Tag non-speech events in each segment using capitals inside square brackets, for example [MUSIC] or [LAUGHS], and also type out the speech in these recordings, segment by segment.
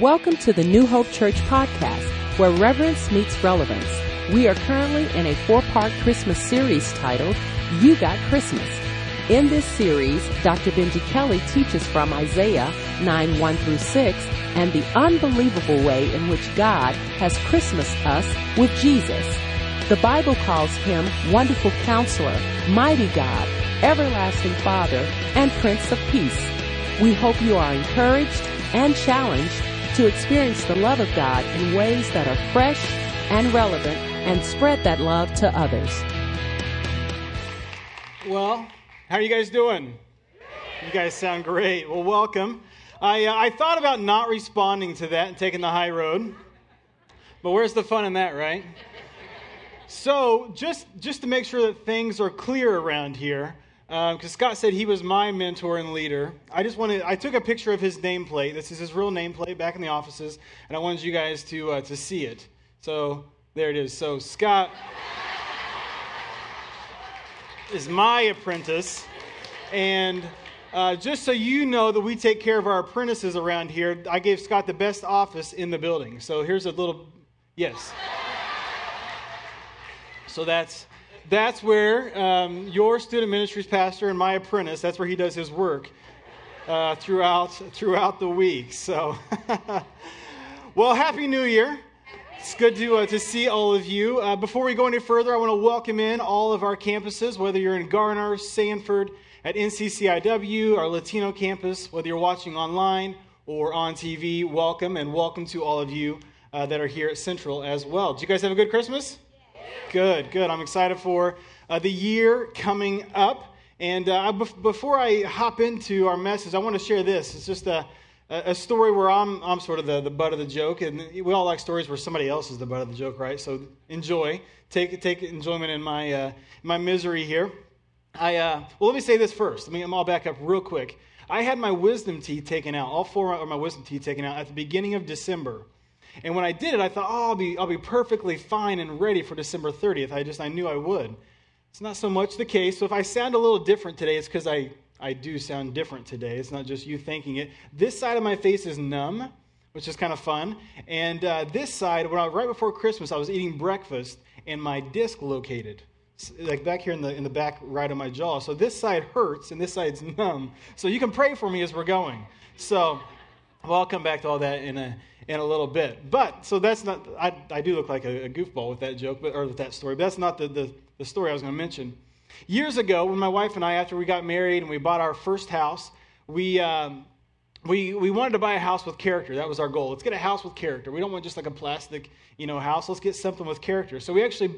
Welcome to the New Hope Church podcast, where reverence meets relevance. We are currently in a four part Christmas series titled, You Got Christmas. In this series, Dr. Benji Kelley teaches from Isaiah 9 1 through 6 and the unbelievable way in which God has Christmas us with Jesus. The Bible calls him Wonderful Counselor, Mighty God, Everlasting Father, and Prince of Peace. We hope you are encouraged and challenged to experience the love of God in ways that are fresh and relevant and spread that love to others. Well, how are you guys doing? You guys sound great. Well, welcome. I, uh, I thought about not responding to that and taking the high road, but where's the fun in that, right? So, just, just to make sure that things are clear around here, because um, Scott said he was my mentor and leader. I just wanted, I took a picture of his nameplate. This is his real nameplate back in the offices, and I wanted you guys to, uh, to see it. So there it is. So Scott is my apprentice, and uh, just so you know that we take care of our apprentices around here, I gave Scott the best office in the building. So here's a little, yes. So that's that's where um, your student ministries pastor and my apprentice, that's where he does his work uh, throughout, throughout the week. So, [LAUGHS] well, Happy New Year. It's good to, uh, to see all of you. Uh, before we go any further, I want to welcome in all of our campuses, whether you're in Garner, Sanford, at NCCIW, our Latino campus, whether you're watching online or on TV, welcome and welcome to all of you uh, that are here at Central as well. Do you guys have a good Christmas? Good, good. I'm excited for uh, the year coming up. And uh, before I hop into our message, I want to share this. It's just a, a story where I'm, I'm sort of the, the butt of the joke. And we all like stories where somebody else is the butt of the joke, right? So enjoy. Take, take enjoyment in my, uh, my misery here. I, uh, well, let me say this first. Let me, I'm all back up real quick. I had my wisdom teeth taken out, all four of my wisdom teeth taken out at the beginning of December. And when I did it, I thought, oh, I'll be, I'll be perfectly fine and ready for December 30th. I just, I knew I would. It's not so much the case. So if I sound a little different today, it's because I, I do sound different today. It's not just you thinking it. This side of my face is numb, which is kind of fun. And uh, this side, when I, right before Christmas, I was eating breakfast and my disc located. Like back here in the, in the back right of my jaw. So this side hurts and this side's numb. So you can pray for me as we're going. So, well, I'll come back to all that in a, in a little bit. But, so that's not, I, I do look like a, a goofball with that joke, but, or with that story, but that's not the, the, the story I was going to mention. Years ago, when my wife and I, after we got married and we bought our first house, we, um, we, we wanted to buy a house with character. That was our goal. Let's get a house with character. We don't want just like a plastic, you know, house. Let's get something with character. So we actually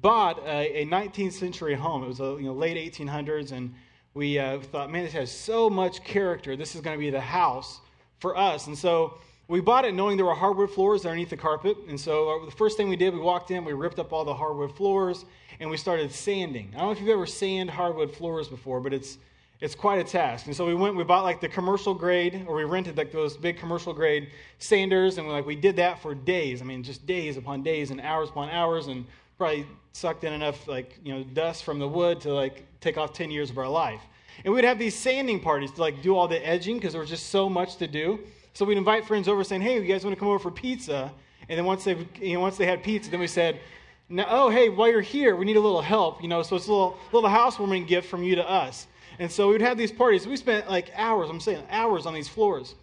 bought a, a 19th century home. It was a, you know, late 1800s, and we uh, thought, man, this has so much character. This is going to be the house for us. And so we bought it knowing there were hardwood floors underneath the carpet. And so uh, the first thing we did, we walked in, we ripped up all the hardwood floors, and we started sanding. I don't know if you've ever sand hardwood floors before, but it's it's quite a task. And so we went, we bought like the commercial grade, or we rented like those big commercial grade sanders, and we like we did that for days. I mean, just days upon days and hours upon hours, and probably sucked in enough like you know dust from the wood to like take off 10 years of our life. And we'd have these sanding parties to like do all the edging because there was just so much to do. So we'd invite friends over saying, hey, you guys want to come over for pizza? And then once they, you know, once they had pizza, then we said, now, oh, hey, while you're here, we need a little help, you know, so it's a little, little housewarming gift from you to us. And so we'd have these parties. We spent like hours, I'm saying hours on these floors.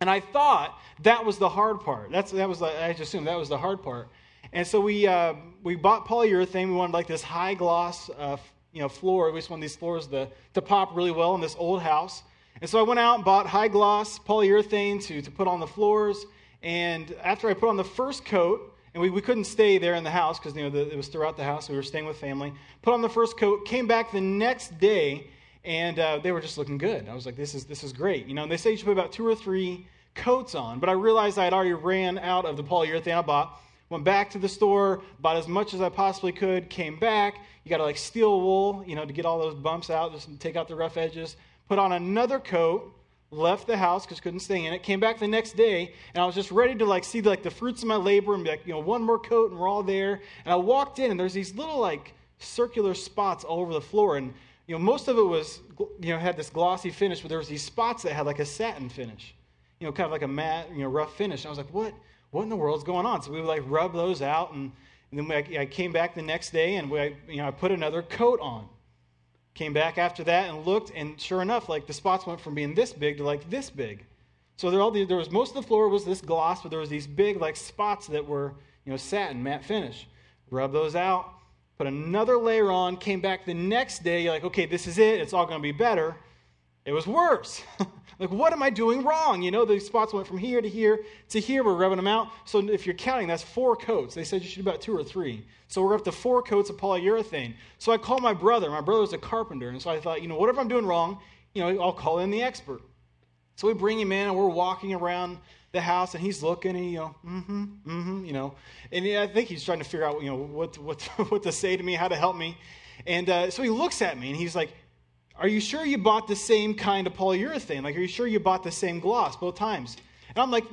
And I thought that was the hard part. That's, that was, I just assumed that was the hard part. And so we, uh, we bought polyurethane. We wanted like this high gloss, uh, you know, floor. We just wanted these floors to, to pop really well in this old house. And so I went out and bought high gloss polyurethane to, to put on the floors. And after I put on the first coat, and we, we couldn't stay there in the house because you know the, it was throughout the house. We were staying with family. Put on the first coat, came back the next day, and uh, they were just looking good. I was like, this is, this is great. You know, And they say you should put about two or three coats on, but I realized I had already ran out of the polyurethane I bought. Went back to the store, bought as much as I possibly could, came back. You got to like steel wool, you know, to get all those bumps out, just take out the rough edges put on another coat, left the house because couldn't stay in it, came back the next day, and I was just ready to like see like the fruits of my labor and be like, you know, one more coat and we're all there. And I walked in and there's these little like circular spots all over the floor. And you know, most of it was you know, had this glossy finish, but there was these spots that had like a satin finish. you know, kind of like a matte, you know, rough finish. And I was like, what, what in the world's going on? So we would like rub those out, and, and then I came back the next day, and we, you know, I put another coat on. Came back after that and looked, and sure enough, like the spots went from being this big to like this big. So there, all the, there was most of the floor was this gloss, but there was these big like spots that were you know satin matte finish. Rub those out, put another layer on. Came back the next day, you're like, okay, this is it. It's all going to be better. It was worse. [LAUGHS] like, what am I doing wrong? You know, the spots went from here to here to here. We're rubbing them out. So if you're counting, that's four coats. They said you should do about two or three. So we're up to four coats of polyurethane. So I called my brother. My brother was a carpenter. And so I thought, you know, whatever I'm doing wrong, you know, I'll call in the expert. So we bring him in and we're walking around the house and he's looking and, you know, mm-hmm, mm-hmm, you know. And I think he's trying to figure out, you know, what, what, [LAUGHS] what to say to me, how to help me. And uh, so he looks at me and he's like, are you sure you bought the same kind of polyurethane? Like, are you sure you bought the same gloss both times? And I'm like,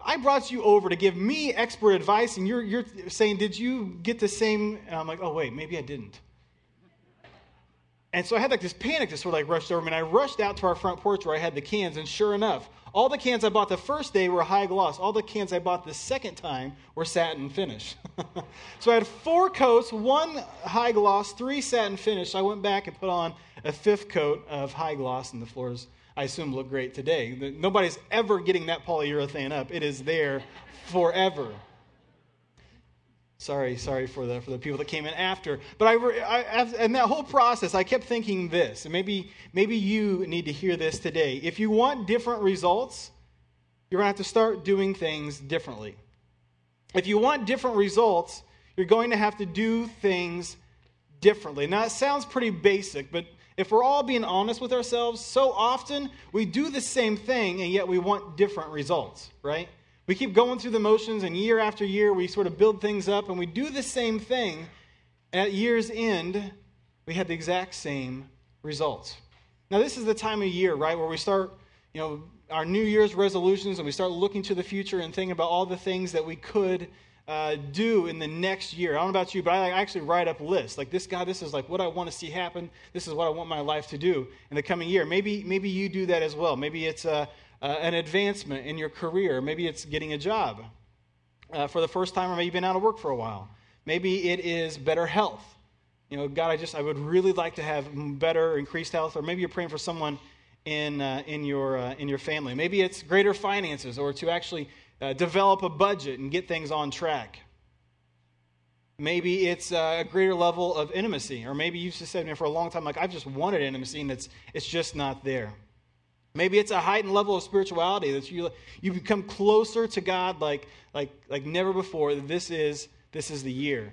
I brought you over to give me expert advice, and you're, you're saying, did you get the same? And I'm like, oh, wait, maybe I didn't. And so I had like this panic just sort of like rushed over me. And I rushed out to our front porch where I had the cans. And sure enough, all the cans I bought the first day were high gloss. All the cans I bought the second time were satin finish. [LAUGHS] so I had four coats, one high gloss, three satin finish. I went back and put on a fifth coat of high gloss, and the floors, I assume, look great today. Nobody's ever getting that polyurethane up, it is there forever. Sorry, sorry for the, for the people that came in after. But I, I, in that whole process, I kept thinking this, and maybe, maybe you need to hear this today. If you want different results, you're going to have to start doing things differently. If you want different results, you're going to have to do things differently. Now, it sounds pretty basic, but if we're all being honest with ourselves, so often we do the same thing and yet we want different results, right? We keep going through the motions, and year after year, we sort of build things up, and we do the same thing. At year's end, we had the exact same results. Now, this is the time of year, right, where we start, you know, our New Year's resolutions, and we start looking to the future and thinking about all the things that we could uh, do in the next year. I don't know about you, but I actually write up lists. Like this, God, this is like what I want to see happen. This is what I want my life to do in the coming year. Maybe, maybe you do that as well. Maybe it's uh, uh, an advancement in your career. Maybe it's getting a job uh, for the first time, or maybe you've been out of work for a while. Maybe it is better health. You know, God, I just I would really like to have better, increased health. Or maybe you're praying for someone in uh, in your uh, in your family. Maybe it's greater finances, or to actually uh, develop a budget and get things on track. Maybe it's uh, a greater level of intimacy, or maybe you've just said me for a long time, like I've just wanted intimacy, and it's it's just not there. Maybe it's a heightened level of spirituality that you, you become closer to God like, like, like never before. This is, this is the year.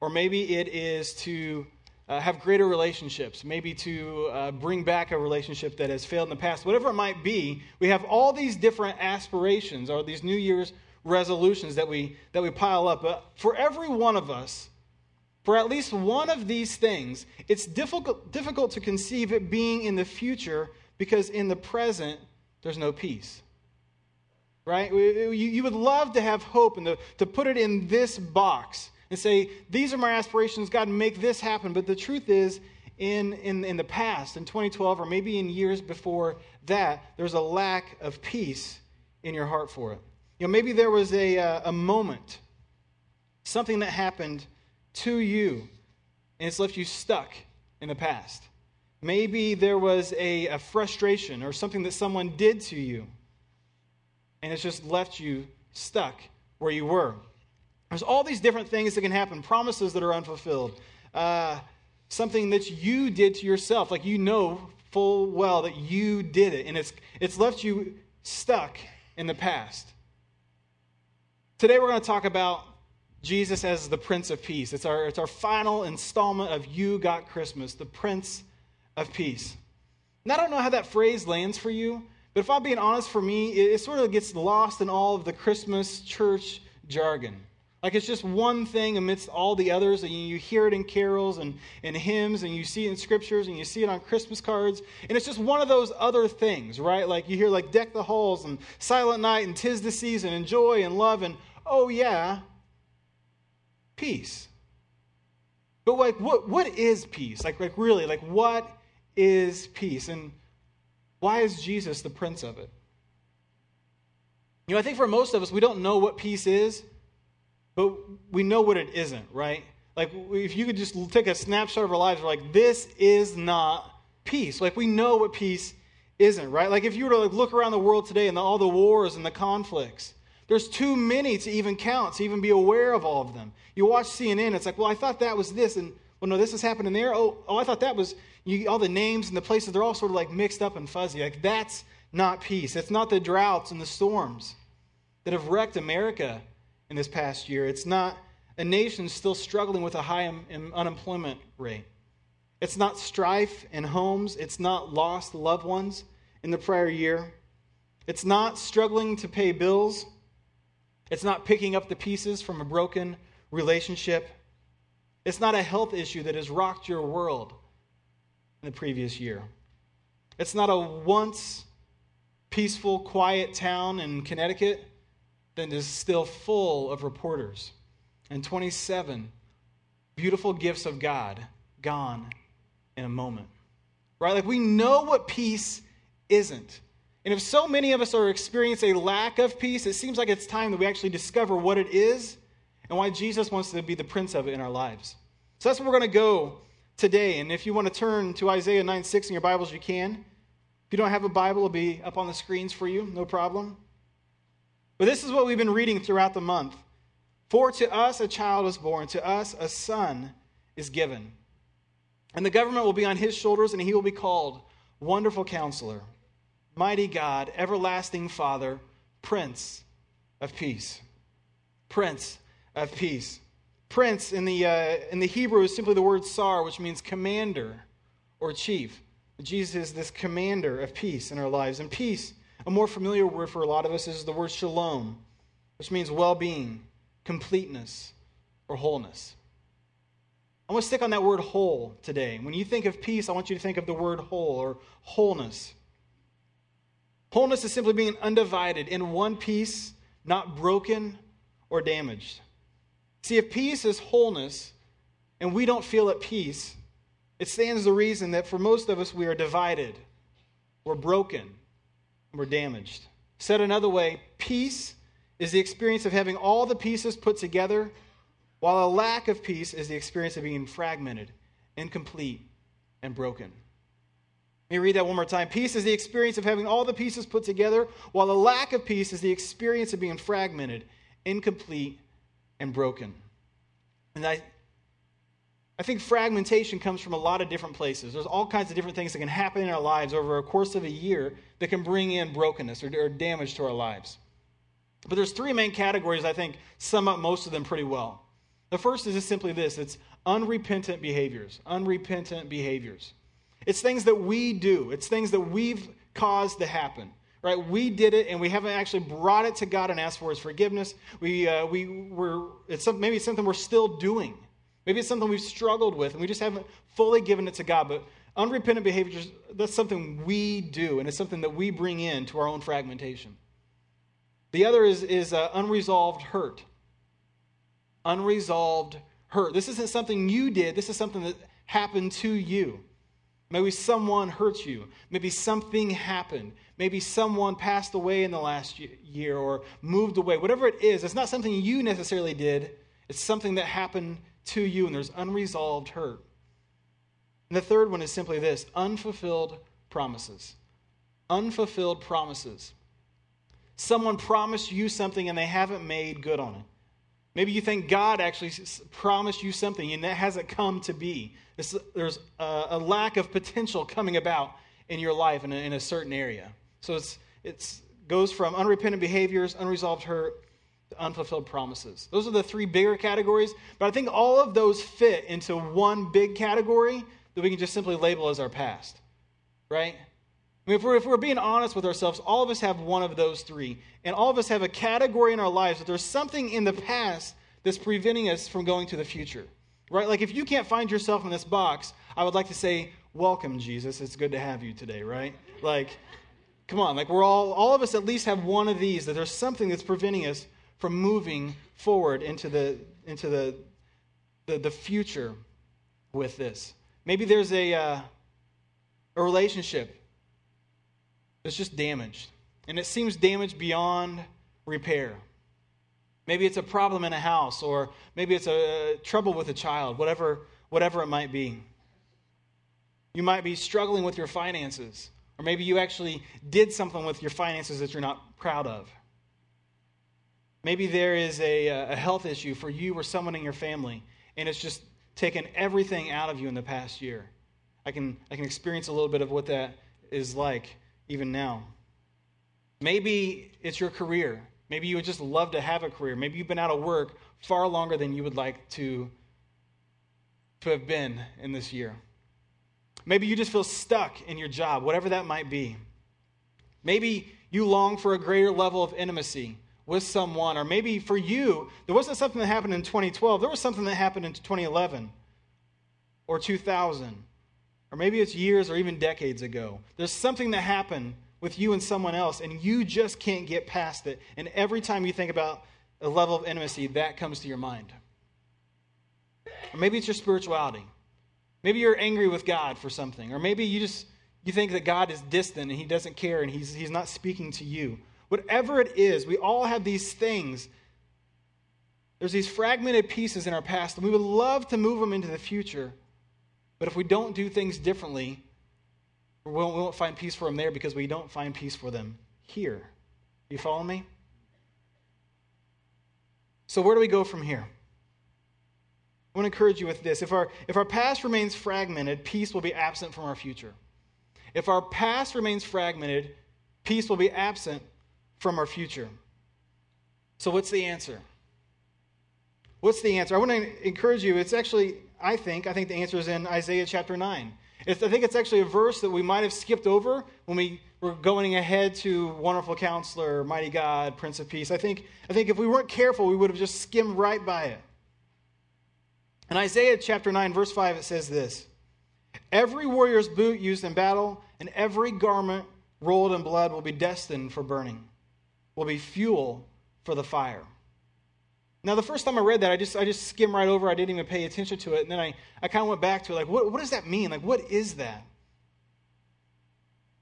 Or maybe it is to uh, have greater relationships, maybe to uh, bring back a relationship that has failed in the past. Whatever it might be, we have all these different aspirations or these New Year's resolutions that we, that we pile up. But for every one of us, for at least one of these things, it's difficult, difficult to conceive it being in the future because in the present, there's no peace. Right? You would love to have hope and to put it in this box and say, These are my aspirations, God, make this happen. But the truth is, in, in, in the past, in 2012, or maybe in years before that, there's a lack of peace in your heart for it. You know, maybe there was a, uh, a moment, something that happened to you, and it's left you stuck in the past. Maybe there was a, a frustration or something that someone did to you, and it's just left you stuck where you were. There's all these different things that can happen, promises that are unfulfilled, uh, something that you did to yourself, like you know full well that you did it, and it's, it's left you stuck in the past. Today we're going to talk about Jesus as the Prince of Peace. It's our, it's our final installment of You Got Christmas, the Prince of peace. And I don't know how that phrase lands for you, but if I'm being honest, for me, it, it sort of gets lost in all of the Christmas church jargon. Like it's just one thing amidst all the others, and you hear it in carols and, and hymns, and you see it in scriptures, and you see it on Christmas cards, and it's just one of those other things, right? Like you hear like deck the halls and silent night and tis the season and joy and love and oh yeah, peace. But like what what is peace? Like like really, like what is peace. And why is Jesus the prince of it? You know, I think for most of us, we don't know what peace is, but we know what it isn't, right? Like, if you could just take a snapshot of our lives, we're like, this is not peace. Like, we know what peace isn't, right? Like, if you were to like, look around the world today and the, all the wars and the conflicts, there's too many to even count, to even be aware of all of them. You watch CNN, it's like, well, I thought that was this, and well, no, this is happening there. Oh, oh, I thought that was you, all the names and the places. They're all sort of like mixed up and fuzzy. Like that's not peace. It's not the droughts and the storms that have wrecked America in this past year. It's not a nation still struggling with a high unemployment rate. It's not strife in homes. It's not lost loved ones in the prior year. It's not struggling to pay bills. It's not picking up the pieces from a broken relationship. It's not a health issue that has rocked your world in the previous year. It's not a once peaceful, quiet town in Connecticut that is still full of reporters. And 27 beautiful gifts of God gone in a moment. Right? Like we know what peace isn't. And if so many of us are experiencing a lack of peace, it seems like it's time that we actually discover what it is and why Jesus wants to be the prince of it in our lives. So that's where we're going to go today. And if you want to turn to Isaiah 9 6 in your Bibles, you can. If you don't have a Bible, it'll be up on the screens for you, no problem. But this is what we've been reading throughout the month. For to us a child is born, to us a son is given. And the government will be on his shoulders, and he will be called Wonderful Counselor, Mighty God, Everlasting Father, Prince of Peace. Prince of Peace. Prince in the, uh, in the Hebrew is simply the word sar, which means commander or chief. Jesus is this commander of peace in our lives. And peace, a more familiar word for a lot of us, is the word shalom, which means well being, completeness, or wholeness. I want to stick on that word whole today. When you think of peace, I want you to think of the word whole or wholeness. Wholeness is simply being undivided in one piece, not broken or damaged. See, if peace is wholeness and we don't feel at peace, it stands the reason that for most of us we are divided, we're broken, we're damaged. Said another way, peace is the experience of having all the pieces put together, while a lack of peace is the experience of being fragmented, incomplete, and broken. Let me read that one more time. Peace is the experience of having all the pieces put together, while a lack of peace is the experience of being fragmented, incomplete, and broken. And I, I think fragmentation comes from a lot of different places. There's all kinds of different things that can happen in our lives over a course of a year that can bring in brokenness or, or damage to our lives. But there's three main categories I think sum up most of them pretty well. The first is just simply this it's unrepentant behaviors. Unrepentant behaviors. It's things that we do, it's things that we've caused to happen right? We did it, and we haven't actually brought it to God and asked for His forgiveness. We, uh, we were, it's some, maybe it's something we're still doing. Maybe it's something we've struggled with, and we just haven't fully given it to God. But unrepentant behavior that's something we do, and it's something that we bring in to our own fragmentation. The other is, is uh, unresolved hurt. Unresolved hurt. This isn't something you did, this is something that happened to you. Maybe someone hurt you. Maybe something happened. Maybe someone passed away in the last year or moved away. Whatever it is, it's not something you necessarily did, it's something that happened to you, and there's unresolved hurt. And the third one is simply this unfulfilled promises. Unfulfilled promises. Someone promised you something and they haven't made good on it. Maybe you think God actually promised you something and that hasn't come to be. there's a, a, lack of potential coming about in your life in a, in a certain area. So it's it's goes from unrepentant behaviors, unresolved hurt, to unfulfilled promises. Those are the three bigger categories, but I think all of those fit into one big category that we can just simply label as our past. Right? I mean, if we're, if we're being honest with ourselves, all of us have one of those three. And all of us have a category in our lives that there's something in the past that's preventing us from going to the future. Right? Like if you can't find yourself in this box, I would like to say, Welcome, Jesus. It's good to have you today, right? Like, come on. Like we're all all of us at least have one of these, that there's something that's preventing us from moving forward into the into the the, the future with this. Maybe there's a uh, a relationship it's just damaged. And it seems damaged beyond repair. Maybe it's a problem in a house, or maybe it's a, trouble with a child, whatever, whatever it might be. You might be struggling with your finances, or maybe you actually did something with your finances that you're not proud of. Maybe there is a, a health issue for you or someone in your family, and it's just taken everything out of you in the past year. I can, I can experience a little bit of what that is like even now. Maybe it's your career. Maybe you would just love to have a career. Maybe you've been out of work far longer than you would like to, to have been in this year. Maybe you just feel stuck in your job, whatever that might be. Maybe you long for a greater level of intimacy with someone, or maybe for you, there wasn't something that happened in 2012, there was something that happened in 2011 or 2000, or maybe it's years or even decades ago. There's something that happened with you and someone else, and you just can't get past it. And every time you think about a level of intimacy, that comes to your mind. Or maybe it's your spirituality. Maybe you're angry with God for something, or maybe you just you think that God is distant and he doesn't care and he's, he's not speaking to you. Whatever it is, we all have these things. There's these fragmented pieces in our past, and we would love to move them into the future. But if we don't do things differently, we won't, we won't find peace for them there because we don't find peace for them here. You follow me? So, where do we go from here? I want to encourage you with this. If our, if our past remains fragmented, peace will be absent from our future. If our past remains fragmented, peace will be absent from our future. So, what's the answer? What's the answer? I want to encourage you. It's actually, I think, I think the answer is in Isaiah chapter 9. It's, I think it's actually a verse that we might have skipped over when we were going ahead to Wonderful Counselor, Mighty God, Prince of Peace. I think, I think if we weren't careful, we would have just skimmed right by it. In Isaiah chapter 9, verse 5, it says this Every warrior's boot used in battle and every garment rolled in blood will be destined for burning will be fuel for the fire. Now, the first time I read that, I just, I just skimmed right over. I didn't even pay attention to it. And then I, I kind of went back to it like, what, what does that mean? Like, what is that?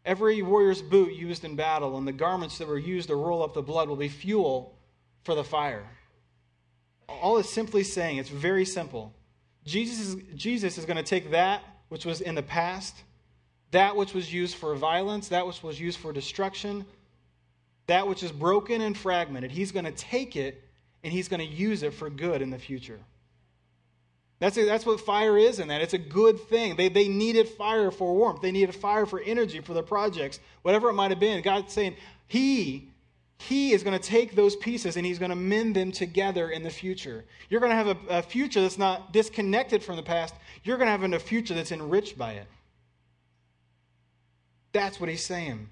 Every warrior's boot used in battle and the garments that were used to roll up the blood will be fuel for the fire. All it's simply saying, it's very simple. Jesus is, Jesus is going to take that which was in the past, that which was used for violence, that which was used for destruction, that which is broken and fragmented, he's going to take it and he's going to use it for good in the future. That's, that's what fire is in that. It's a good thing. They, they needed fire for warmth, they needed fire for energy for their projects, whatever it might have been. God's saying, He he is going to take those pieces and he's going to mend them together in the future. You're going to have a, a, future that's not disconnected from the past. You're going to have a future that's enriched by it. That's what he's saying.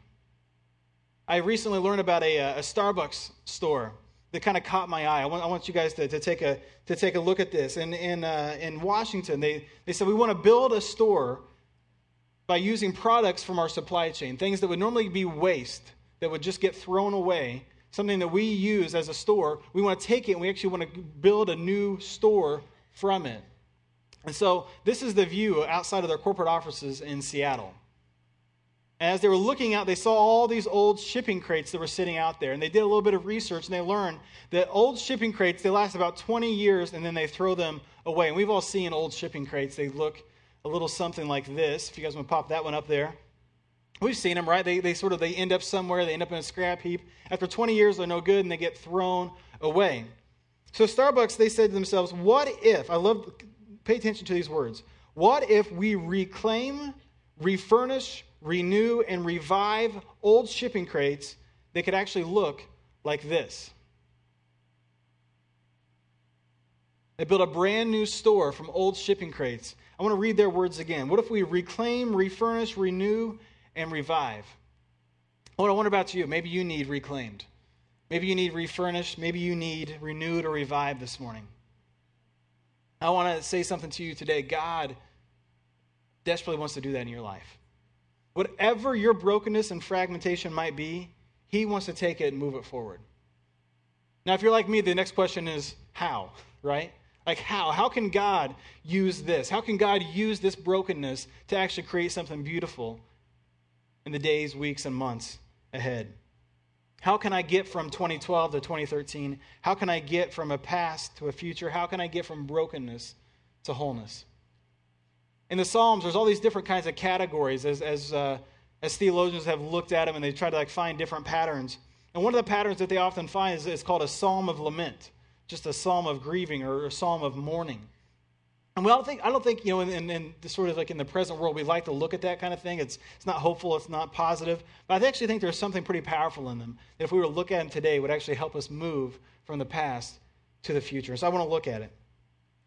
I recently learned about a, a Starbucks store that kind of caught my eye. I want, I want you guys to, to, take a, to take a look at this. In, in, uh, in Washington, they, they said we want to build a store by using products from our supply chain, things that would normally be waste, that would just get thrown away, something that we use as a store. We want to take it and we actually want to build a new store from it. And so this is the view outside of their corporate offices in Seattle as they were looking out, they saw all these old shipping crates that were sitting out there. And they did a little bit of research and they learned that old shipping crates, they last about 20 years and then they throw them away. And we've all seen old shipping crates. They look a little something like this. If you guys want to pop that one up there. We've seen them, right? They, they sort of they end up somewhere, they end up in a scrap heap. After 20 years, they're no good and they get thrown away. So Starbucks, they said to themselves, what if, I love, pay attention to these words. What if we reclaim, refurnish, renew, and revive old shipping crates that could actually look like this. They built a brand new store from old shipping crates. I want to read their words again. What if we reclaim, refurnish, renew, and revive? What I wonder about you. Maybe you need reclaimed. Maybe you need refurnished. Maybe you need renewed or revived this morning. I want to say something to you today. God desperately wants to do that in your life. Whatever your brokenness and fragmentation might be, He wants to take it and move it forward. Now, if you're like me, the next question is how, right? Like, how? How can God use this? How can God use this brokenness to actually create something beautiful in the days, weeks, and months ahead? How can I get from 2012 to 2013? How can I get from a past to a future? How can I get from brokenness to wholeness? In the Psalms, there's all these different kinds of categories as, as, uh, as theologians have looked at them and they try to like find different patterns. And one of the patterns that they often find is, is called a psalm of lament, just a psalm of grieving or a psalm of mourning. And we don't think, I don't think, you know, in, in, in sort of like in the present world, we like to look at that kind of thing. It's, it's not hopeful, it's not positive. But I actually think there's something pretty powerful in them that if we were to look at them today, would actually help us move from the past to the future. So I want to look at it.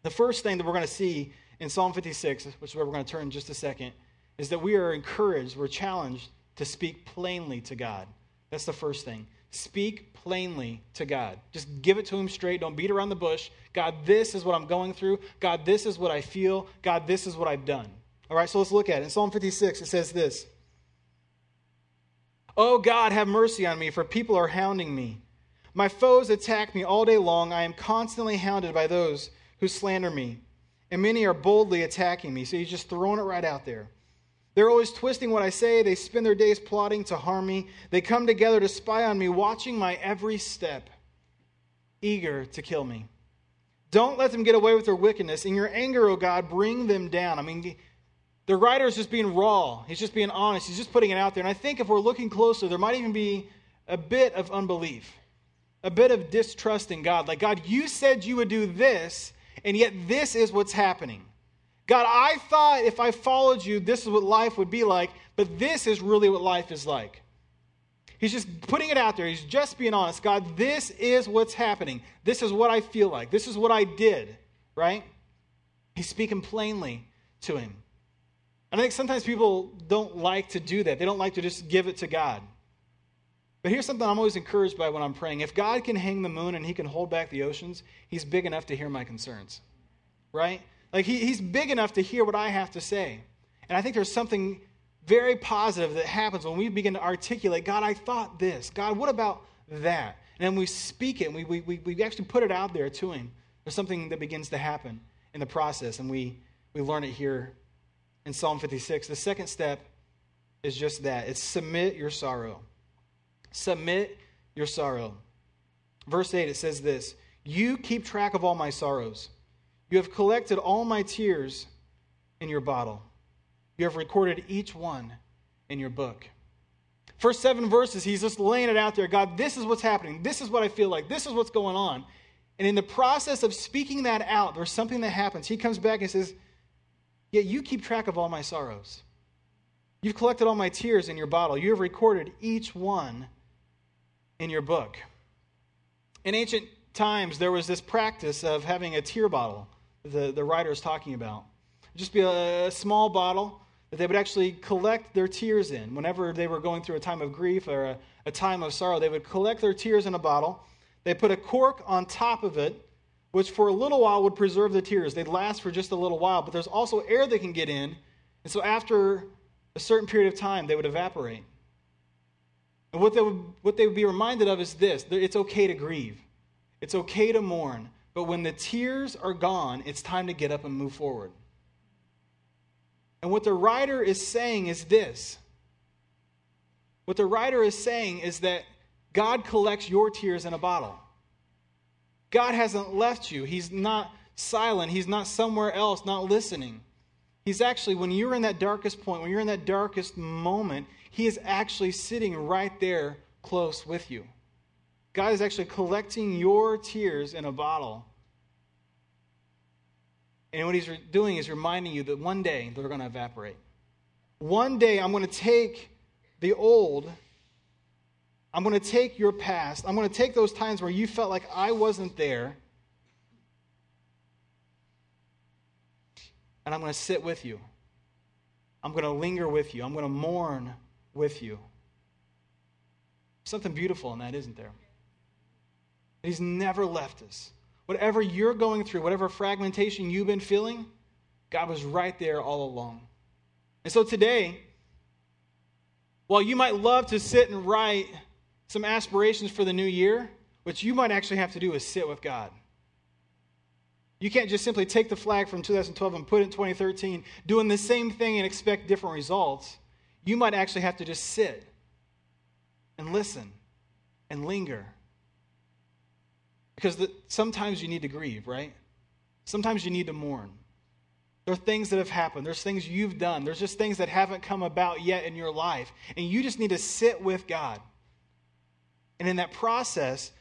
The first thing that we're going to see in Psalm 56, which is where we're going to turn in just a second, is that we are encouraged, we're challenged to speak plainly to God. That's the first thing. Speak plainly to God. Just give it to Him straight. Don't beat around the bush. God, this is what I'm going through. God, this is what I feel. God, this is what I've done. All right, so let's look at it. In Psalm 56, it says this Oh God, have mercy on me, for people are hounding me. My foes attack me all day long. I am constantly hounded by those who slander me, and many are boldly attacking me. So he's just throwing it right out there. They're always twisting what I say. They spend their days plotting to harm me. They come together to spy on me, watching my every step, eager to kill me. Don't let them get away with their wickedness. In your anger, O oh God, bring them down. I mean, the writer is just being raw. He's just being honest. He's just putting it out there. And I think if we're looking closer, there might even be a bit of unbelief, a bit of distrust in God. Like, God, you said you would do this, and yet this is what's happening. God, I thought if I followed you, this is what life would be like, but this is really what life is like. He's just putting it out there. He's just being honest. God, this is what's happening. This is what I feel like. This is what I did, right? He's speaking plainly to him. I think sometimes people don't like to do that. They don't like to just give it to God. But here's something I'm always encouraged by when I'm praying. If God can hang the moon and he can hold back the oceans, he's big enough to hear my concerns, right? Like, he, he's big enough to hear what I have to say. And I think there's something very positive that happens when we begin to articulate God, I thought this. God, what about that? And then we speak it and we, we, we actually put it out there to Him. There's something that begins to happen in the process, and we, we learn it here in Psalm 56. The second step is just that it's submit your sorrow. Submit your sorrow. Verse 8, it says this You keep track of all my sorrows. You have collected all my tears in your bottle. You have recorded each one in your book. First seven verses, he's just laying it out there. God, this is what's happening. This is what I feel like. This is what's going on. And in the process of speaking that out, there's something that happens. He comes back and says, Yet you keep track of all my sorrows. You've collected all my tears in your bottle. You have recorded each one in your book. In ancient times, there was this practice of having a tear bottle the, the writer is talking about. It'd just be a, a small bottle that they would actually collect their tears in. Whenever they were going through a time of grief or a, a time of sorrow, they would collect their tears in a bottle. They put a cork on top of it, which for a little while would preserve the tears. They'd last for just a little while, but there's also air that can get in. And so after a certain period of time, they would evaporate. And what they would, what they would be reminded of is this it's okay to grieve, it's okay to mourn. But when the tears are gone, it's time to get up and move forward. And what the writer is saying is this what the writer is saying is that God collects your tears in a bottle. God hasn't left you. He's not silent. He's not somewhere else, not listening. He's actually, when you're in that darkest point, when you're in that darkest moment, He is actually sitting right there close with you. God is actually collecting your tears in a bottle. And what he's doing is reminding you that one day they're going to evaporate. One day I'm going to take the old, I'm going to take your past, I'm going to take those times where you felt like I wasn't there, and I'm going to sit with you. I'm going to linger with you. I'm going to mourn with you. Something beautiful in that, isn't there? He's never left us. Whatever you're going through, whatever fragmentation you've been feeling, God was right there all along. And so today, while you might love to sit and write some aspirations for the new year, what you might actually have to do is sit with God. You can't just simply take the flag from 2012 and put it in 2013, doing the same thing and expect different results. You might actually have to just sit and listen and linger. Because the, sometimes you need to grieve, right? Sometimes you need to mourn. There are things that have happened. There's things you've done. There's just things that haven't come about yet in your life. And you just need to sit with God. And in that process,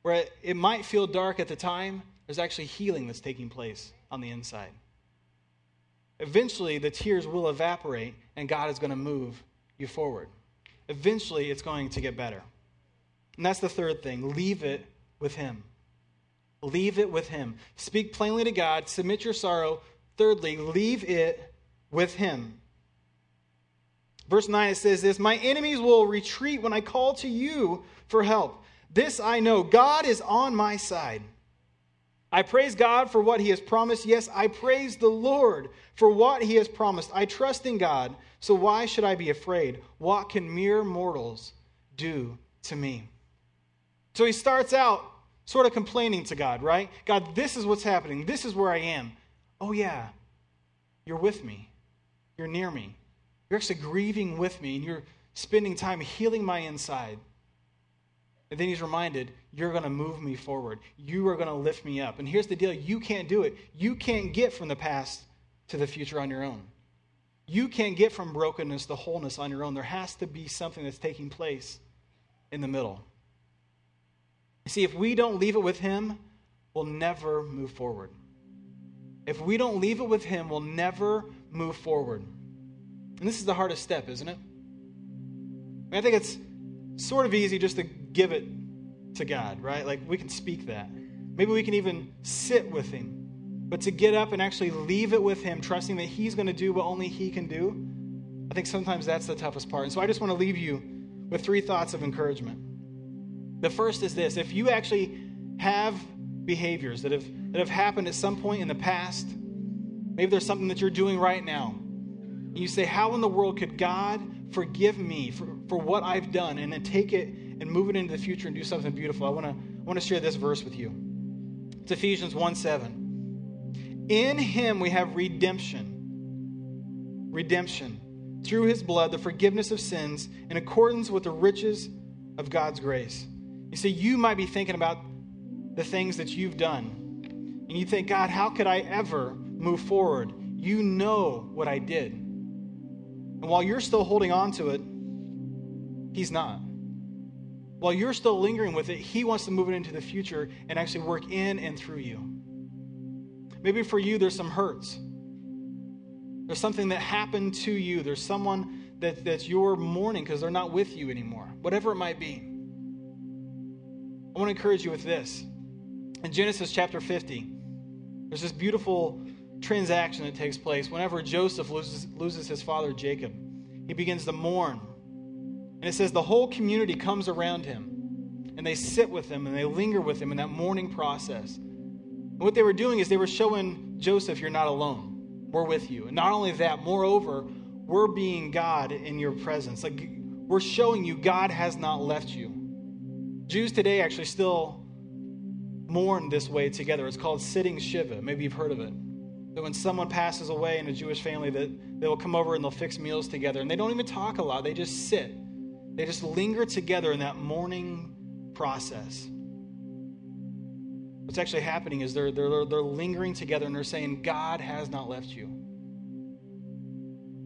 where it might feel dark at the time, there's actually healing that's taking place on the inside. Eventually, the tears will evaporate and God is going to move you forward. Eventually, it's going to get better. And that's the third thing leave it with Him. Leave it with Him. Speak plainly to God, submit your sorrow. Thirdly, leave it with Him. Verse 9 it says this My enemies will retreat when I call to you for help. This I know God is on my side. I praise God for what he has promised. Yes, I praise the Lord for what he has promised. I trust in God, so why should I be afraid? What can mere mortals do to me? So he starts out sort of complaining to God, right? God, this is what's happening. This is where I am. Oh, yeah, you're with me. You're near me. You're actually grieving with me, and you're spending time healing my inside. And then he's reminded, You're going to move me forward. You are going to lift me up. And here's the deal you can't do it. You can't get from the past to the future on your own. You can't get from brokenness to wholeness on your own. There has to be something that's taking place in the middle. See, if we don't leave it with him, we'll never move forward. If we don't leave it with him, we'll never move forward. And this is the hardest step, isn't it? I think it's sort of easy just to give it to God, right? Like we can speak that. Maybe we can even sit with Him. But to get up and actually leave it with Him, trusting that He's going to do what only He can do, I think sometimes that's the toughest part. And so I just want to leave you with three thoughts of encouragement. The first is this if you actually have behaviors that have, that have happened at some point in the past, maybe there's something that you're doing right now, and you say, How in the world could God forgive me for, for what I've done and then take it and move it into the future and do something beautiful? I want to I want to share this verse with you. It's Ephesians 1 7. In him we have redemption. Redemption. Through his blood, the forgiveness of sins in accordance with the riches of God's grace. You see, you might be thinking about the things that you've done. And you think, God, how could I ever move forward? You know what I did. And while you're still holding on to it, He's not. While you're still lingering with it, He wants to move it into the future and actually work in and through you. Maybe for you, there's some hurts. There's something that happened to you. There's someone that, that's you're mourning because they're not with you anymore, whatever it might be. I want to encourage you with this. In Genesis chapter 50, there's this beautiful transaction that takes place whenever Joseph loses, loses his father Jacob. He begins to mourn. And it says the whole community comes around him and they sit with him and they linger with him in that mourning process. And what they were doing is they were showing Joseph, you're not alone. We're with you. And not only that, moreover, we're being God in your presence. Like we're showing you God has not left you. Jews today actually still mourn this way together. It's called sitting Shiva. Maybe you've heard of it. That when someone passes away in a Jewish family, that they will come over and they'll fix meals together. And they don't even talk a lot. They just sit. They just linger together in that mourning process. What's actually happening is they're, they're, they're lingering together and they're saying, God has not left you.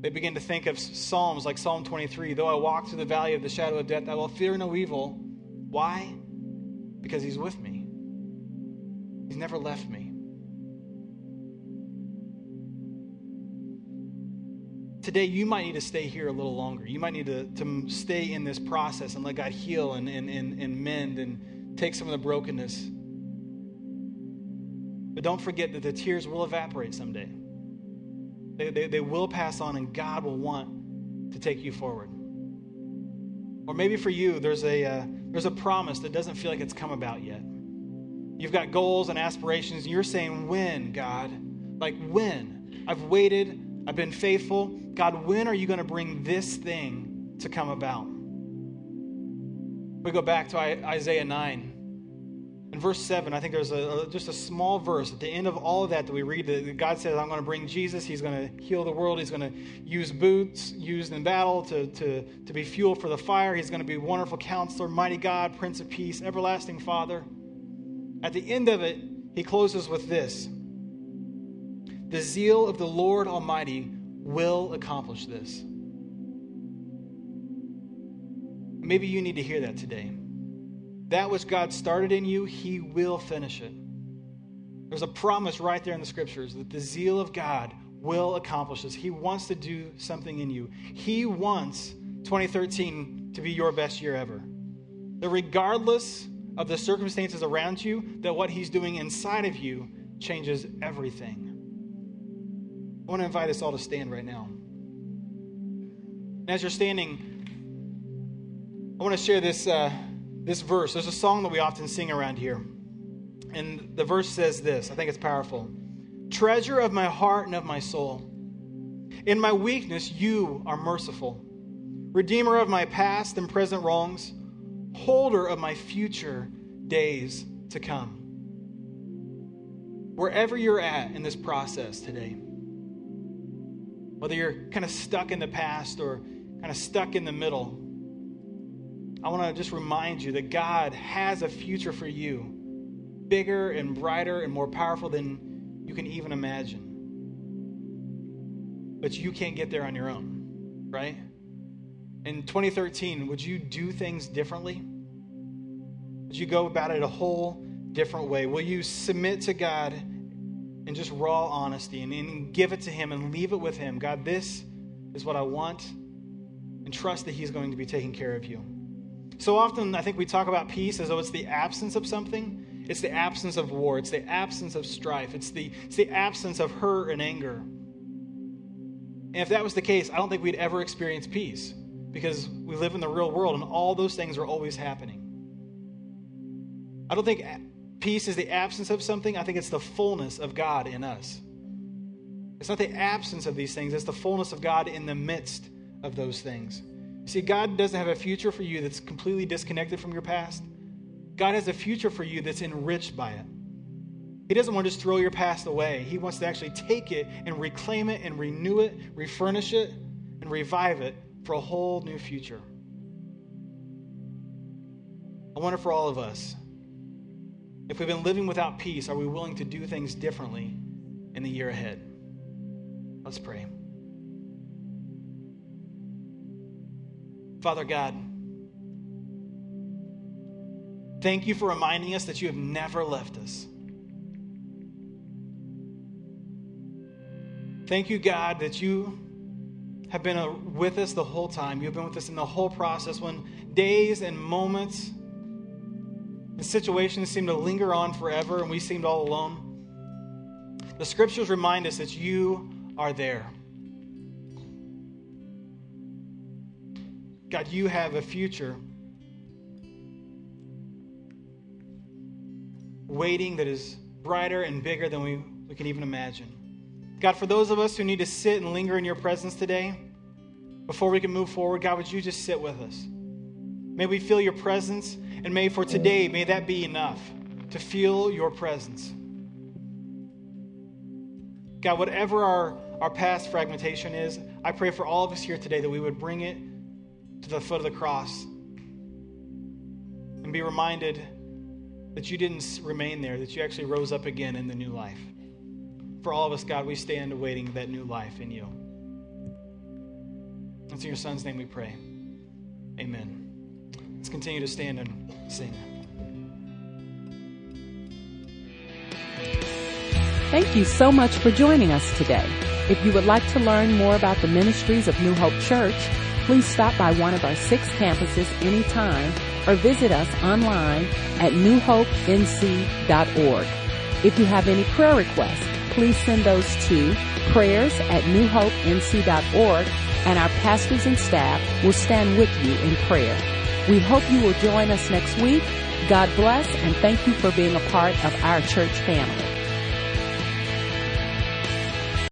They begin to think of Psalms like Psalm 23 Though I walk through the valley of the shadow of death, I will fear no evil. Why? Because He's with me. He's never left me. Today, you might need to stay here a little longer. You might need to, to stay in this process and let God heal and, and, and, and mend and take some of the brokenness. But don't forget that the tears will evaporate someday. They, they, they will pass on, and God will want to take you forward. Or maybe for you, there's a, uh, there's a promise that doesn't feel like it's come about yet. You've got goals and aspirations, and you're saying, When, God? Like, when? I've waited, I've been faithful. God, when are you going to bring this thing to come about? We go back to Isaiah 9 In verse 7, I think there's a, just a small verse at the end of all of that that we read that God says, I'm going to bring Jesus. He's going to heal the world. He's going to use boots used in battle to, to, to be fuel for the fire. He's going to be wonderful counselor, mighty God, Prince of Peace, everlasting Father. At the end of it, he closes with this The zeal of the Lord Almighty will accomplish this. Maybe you need to hear that today. That which God started in you, He will finish it. There's a promise right there in the scriptures that the zeal of God will accomplish this. He wants to do something in you. He wants 2013 to be your best year ever. That regardless of the circumstances around you, that what He's doing inside of you changes everything. I want to invite us all to stand right now. And As you're standing, I want to share this, uh, this verse. There's a song that we often sing around here. And the verse says this I think it's powerful Treasure of my heart and of my soul. In my weakness, you are merciful. Redeemer of my past and present wrongs, holder of my future days to come. Wherever you're at in this process today, whether you're kind of stuck in the past or kind of stuck in the middle, I want to just remind you that God has a future for you, bigger and brighter and more powerful than you can even imagine. But you can't get there on your own, right? In 2013, would you do things differently? Would you go about it a whole different way? Will you submit to God in just raw honesty and, and give it to Him and leave it with Him? God, this is what I want, and trust that He's going to be taking care of you. So often, I think we talk about peace as though it's the absence of something. It's the absence of war. It's the absence of strife. It's the, it's the absence of hurt and anger. And if that was the case, I don't think we'd ever experience peace because we live in the real world and all those things are always happening. I don't think peace is the absence of something. I think it's the fullness of God in us. It's not the absence of these things, it's the fullness of God in the midst of those things. See, God doesn't have a future for you that's completely disconnected from your past. God has a future for you that's enriched by it. He doesn't want to just throw your past away. He wants to actually take it and reclaim it and renew it, refurnish it, and revive it for a whole new future. I wonder for all of us, if we've been living without peace, are we willing to do things differently in the year ahead? Let's pray. Father God, thank you for reminding us that you have never left us. Thank you, God, that you have been uh, with us the whole time. You've been with us in the whole process when days and moments and situations seem to linger on forever and we seemed all alone. The scriptures remind us that you are there. God, you have a future waiting that is brighter and bigger than we, we can even imagine. God, for those of us who need to sit and linger in your presence today, before we can move forward, God, would you just sit with us? May we feel your presence, and may for today, may that be enough to feel your presence. God, whatever our, our past fragmentation is, I pray for all of us here today that we would bring it to the foot of the cross and be reminded that you didn't remain there, that you actually rose up again in the new life. For all of us, God, we stand awaiting that new life in you. It's in your son's name we pray. Amen. Let's continue to stand and sing. Thank you so much for joining us today. If you would like to learn more about the ministries of New Hope Church, please stop by one of our six campuses anytime or visit us online at newhopenc.org. If you have any prayer requests, please send those to prayers at newhopenc.org and our pastors and staff will stand with you in prayer. We hope you will join us next week. God bless and thank you for being a part of our church family.